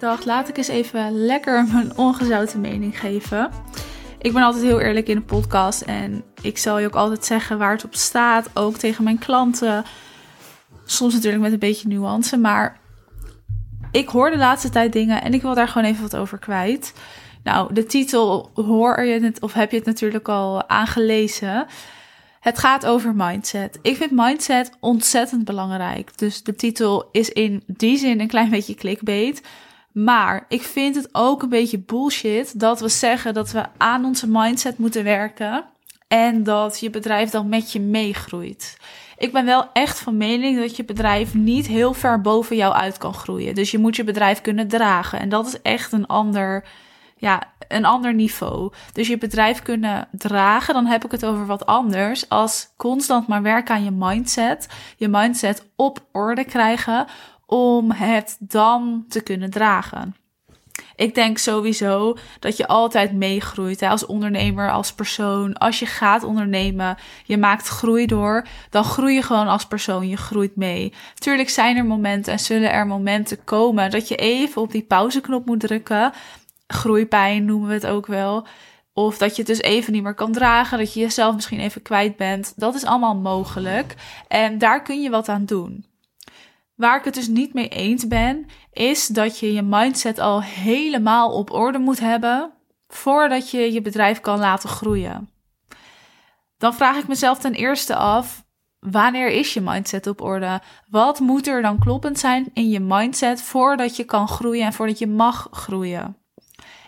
dacht, laat ik eens even lekker mijn ongezouten mening geven. Ik ben altijd heel eerlijk in de podcast en ik zal je ook altijd zeggen waar het op staat, ook tegen mijn klanten. Soms natuurlijk met een beetje nuance, maar ik hoor de laatste tijd dingen en ik wil daar gewoon even wat over kwijt. Nou, de titel hoor je het of heb je het natuurlijk al aangelezen. Het gaat over mindset. Ik vind mindset ontzettend belangrijk. Dus de titel is in die zin een klein beetje clickbait. Maar ik vind het ook een beetje bullshit dat we zeggen dat we aan onze mindset moeten werken en dat je bedrijf dan met je meegroeit. Ik ben wel echt van mening dat je bedrijf niet heel ver boven jou uit kan groeien. Dus je moet je bedrijf kunnen dragen. En dat is echt een ander, ja, een ander niveau. Dus je bedrijf kunnen dragen, dan heb ik het over wat anders. Als constant maar werken aan je mindset. Je mindset op orde krijgen om het dan te kunnen dragen. Ik denk sowieso dat je altijd meegroeit hè, als ondernemer, als persoon. Als je gaat ondernemen, je maakt groei door, dan groei je gewoon als persoon. Je groeit mee. Tuurlijk zijn er momenten en zullen er momenten komen dat je even op die pauzeknop moet drukken. Groeipijn noemen we het ook wel. Of dat je het dus even niet meer kan dragen, dat je jezelf misschien even kwijt bent. Dat is allemaal mogelijk. En daar kun je wat aan doen. Waar ik het dus niet mee eens ben, is dat je je mindset al helemaal op orde moet hebben voordat je je bedrijf kan laten groeien. Dan vraag ik mezelf ten eerste af: wanneer is je mindset op orde? Wat moet er dan kloppend zijn in je mindset voordat je kan groeien en voordat je mag groeien?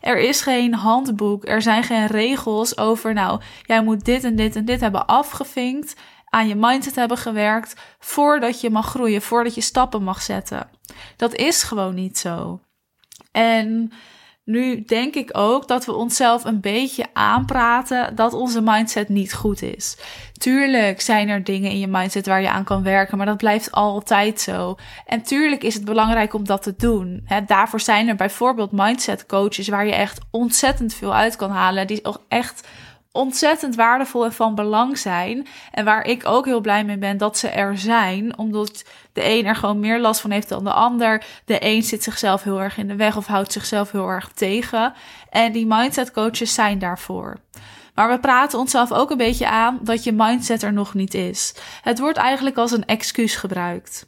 Er is geen handboek, er zijn geen regels over, nou, jij moet dit en dit en dit hebben afgevinkt aan je mindset hebben gewerkt voordat je mag groeien, voordat je stappen mag zetten. Dat is gewoon niet zo. En nu denk ik ook dat we onszelf een beetje aanpraten dat onze mindset niet goed is. Tuurlijk zijn er dingen in je mindset waar je aan kan werken, maar dat blijft altijd zo. En tuurlijk is het belangrijk om dat te doen. daarvoor zijn er bijvoorbeeld mindset coaches waar je echt ontzettend veel uit kan halen, die ook echt ontzettend waardevol en van belang zijn. En waar ik ook heel blij mee ben dat ze er zijn. Omdat de een er gewoon meer last van heeft dan de ander. De een zit zichzelf heel erg in de weg of houdt zichzelf heel erg tegen. En die mindset coaches zijn daarvoor. Maar we praten onszelf ook een beetje aan dat je mindset er nog niet is. Het wordt eigenlijk als een excuus gebruikt.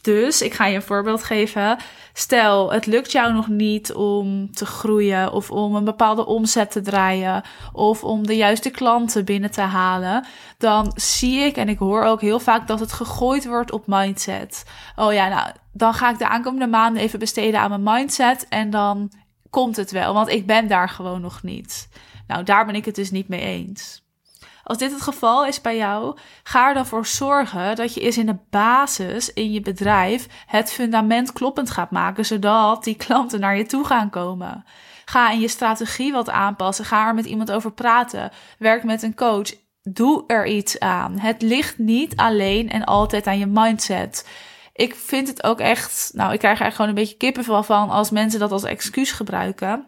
Dus ik ga je een voorbeeld geven. Stel, het lukt jou nog niet om te groeien of om een bepaalde omzet te draaien of om de juiste klanten binnen te halen. Dan zie ik en ik hoor ook heel vaak dat het gegooid wordt op mindset. Oh ja, nou, dan ga ik de aankomende maanden even besteden aan mijn mindset en dan komt het wel, want ik ben daar gewoon nog niet. Nou, daar ben ik het dus niet mee eens. Als dit het geval is bij jou, ga er dan voor zorgen dat je eens in de basis in je bedrijf het fundament kloppend gaat maken, zodat die klanten naar je toe gaan komen. Ga in je strategie wat aanpassen. Ga er met iemand over praten. Werk met een coach. Doe er iets aan. Het ligt niet alleen en altijd aan je mindset. Ik vind het ook echt. Nou, ik krijg er gewoon een beetje kippenvel van als mensen dat als excuus gebruiken.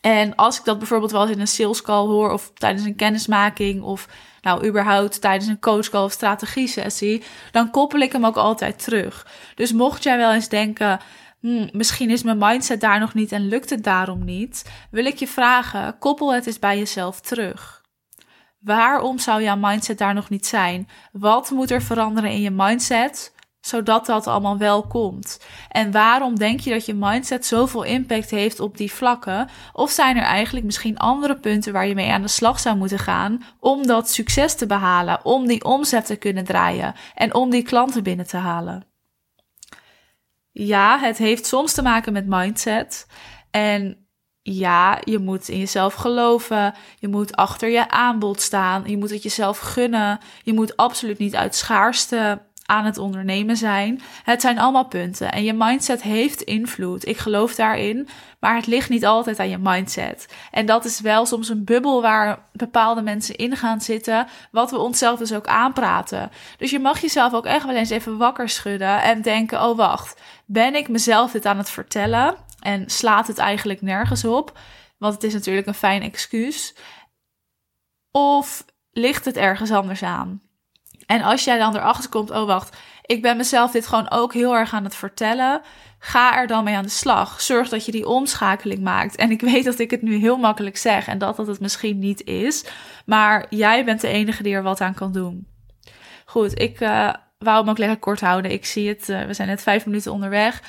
En als ik dat bijvoorbeeld wel eens in een sales call hoor of tijdens een kennismaking of nou überhaupt tijdens een coach call of strategie sessie, dan koppel ik hem ook altijd terug. Dus mocht jij wel eens denken, hm, misschien is mijn mindset daar nog niet en lukt het daarom niet, wil ik je vragen, koppel het eens bij jezelf terug. Waarom zou jouw mindset daar nog niet zijn? Wat moet er veranderen in je mindset zodat dat allemaal wel komt. En waarom denk je dat je mindset zoveel impact heeft op die vlakken? Of zijn er eigenlijk misschien andere punten waar je mee aan de slag zou moeten gaan om dat succes te behalen, om die omzet te kunnen draaien en om die klanten binnen te halen? Ja, het heeft soms te maken met mindset. En ja, je moet in jezelf geloven. Je moet achter je aanbod staan. Je moet het jezelf gunnen. Je moet absoluut niet uit schaarste aan het ondernemen zijn. Het zijn allemaal punten en je mindset heeft invloed. Ik geloof daarin, maar het ligt niet altijd aan je mindset. En dat is wel soms een bubbel waar bepaalde mensen in gaan zitten, wat we onszelf dus ook aanpraten. Dus je mag jezelf ook echt wel eens even wakker schudden en denken: oh wacht, ben ik mezelf dit aan het vertellen en slaat het eigenlijk nergens op? Want het is natuurlijk een fijn excuus. Of ligt het ergens anders aan? En als jij dan erachter komt, oh wacht, Ik ben mezelf dit gewoon ook heel erg aan het vertellen. Ga er dan mee aan de slag. Zorg dat je die omschakeling maakt. En ik weet dat ik het nu heel makkelijk zeg en dat dat het misschien niet is. Maar jij bent de enige die er wat aan kan doen. Goed, ik uh, wou hem ook lekker kort houden. Ik zie het, uh, we zijn net vijf minuten onderweg.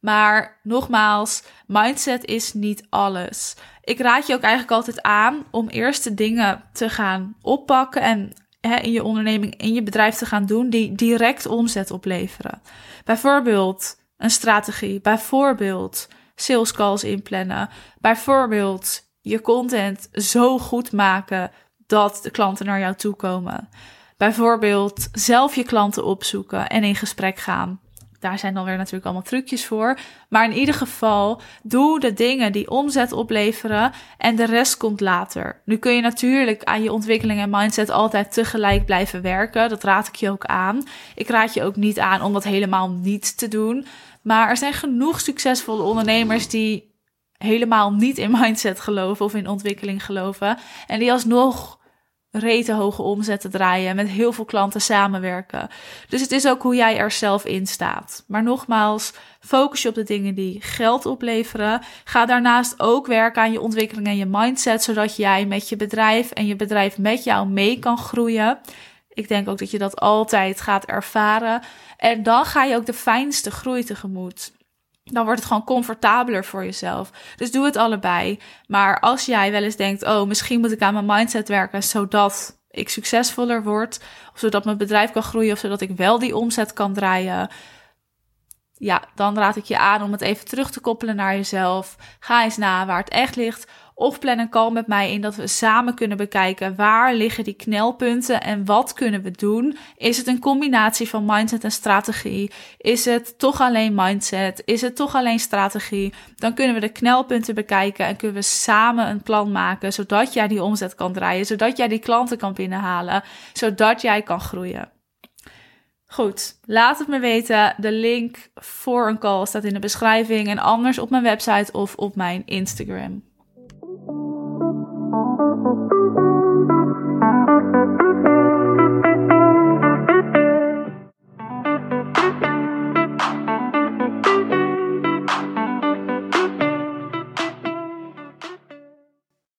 Maar nogmaals, mindset is niet alles. Ik raad je ook eigenlijk altijd aan om eerst de dingen te gaan oppakken en hè, in je onderneming, in je bedrijf te gaan doen die direct omzet opleveren. Bijvoorbeeld een strategie, bijvoorbeeld sales calls inplannen, bijvoorbeeld je content zo goed maken dat de klanten naar jou toe komen. Bijvoorbeeld zelf je klanten opzoeken en in gesprek gaan. Daar zijn dan weer natuurlijk allemaal trucjes voor. Maar in ieder geval, doe de dingen die omzet opleveren en de rest komt later. Nu kun je natuurlijk aan je ontwikkeling en mindset altijd tegelijk blijven werken. Dat raad ik je ook aan. Ik raad je ook niet aan om dat helemaal niet te doen. Maar er zijn genoeg succesvolle ondernemers die helemaal niet in mindset geloven of in ontwikkeling geloven. En die alsnog rete hoge omzetten draaien, met heel veel klanten samenwerken. Dus het is ook hoe jij er zelf in staat. Maar nogmaals, focus je op de dingen die geld opleveren. Ga daarnaast ook werken aan je ontwikkeling en je mindset, zodat jij met je bedrijf en je bedrijf met jou mee kan groeien. Ik denk ook dat je dat altijd gaat ervaren. En dan ga je ook de fijnste groei tegemoet dan wordt het gewoon comfortabeler voor jezelf. Dus doe het allebei. Maar als jij wel eens denkt: oh, misschien moet ik aan mijn mindset werken zodat ik succesvoller word, of zodat mijn bedrijf kan groeien, of zodat ik wel die omzet kan draaien. Ja, dan raad ik je aan om het even terug te koppelen naar jezelf. Ga eens na waar het echt ligt. Of plan een call met mij in dat we samen kunnen bekijken waar liggen die knelpunten en wat kunnen we doen. Is het een combinatie van mindset en strategie? Is het toch alleen mindset? Is het toch alleen strategie? Dan kunnen we de knelpunten bekijken en kunnen we samen een plan maken zodat jij die omzet kan draaien, zodat jij die klanten kan binnenhalen, zodat jij kan groeien. Goed, laat het me weten. De link voor een call staat in de beschrijving en anders op mijn website of op mijn Instagram. Música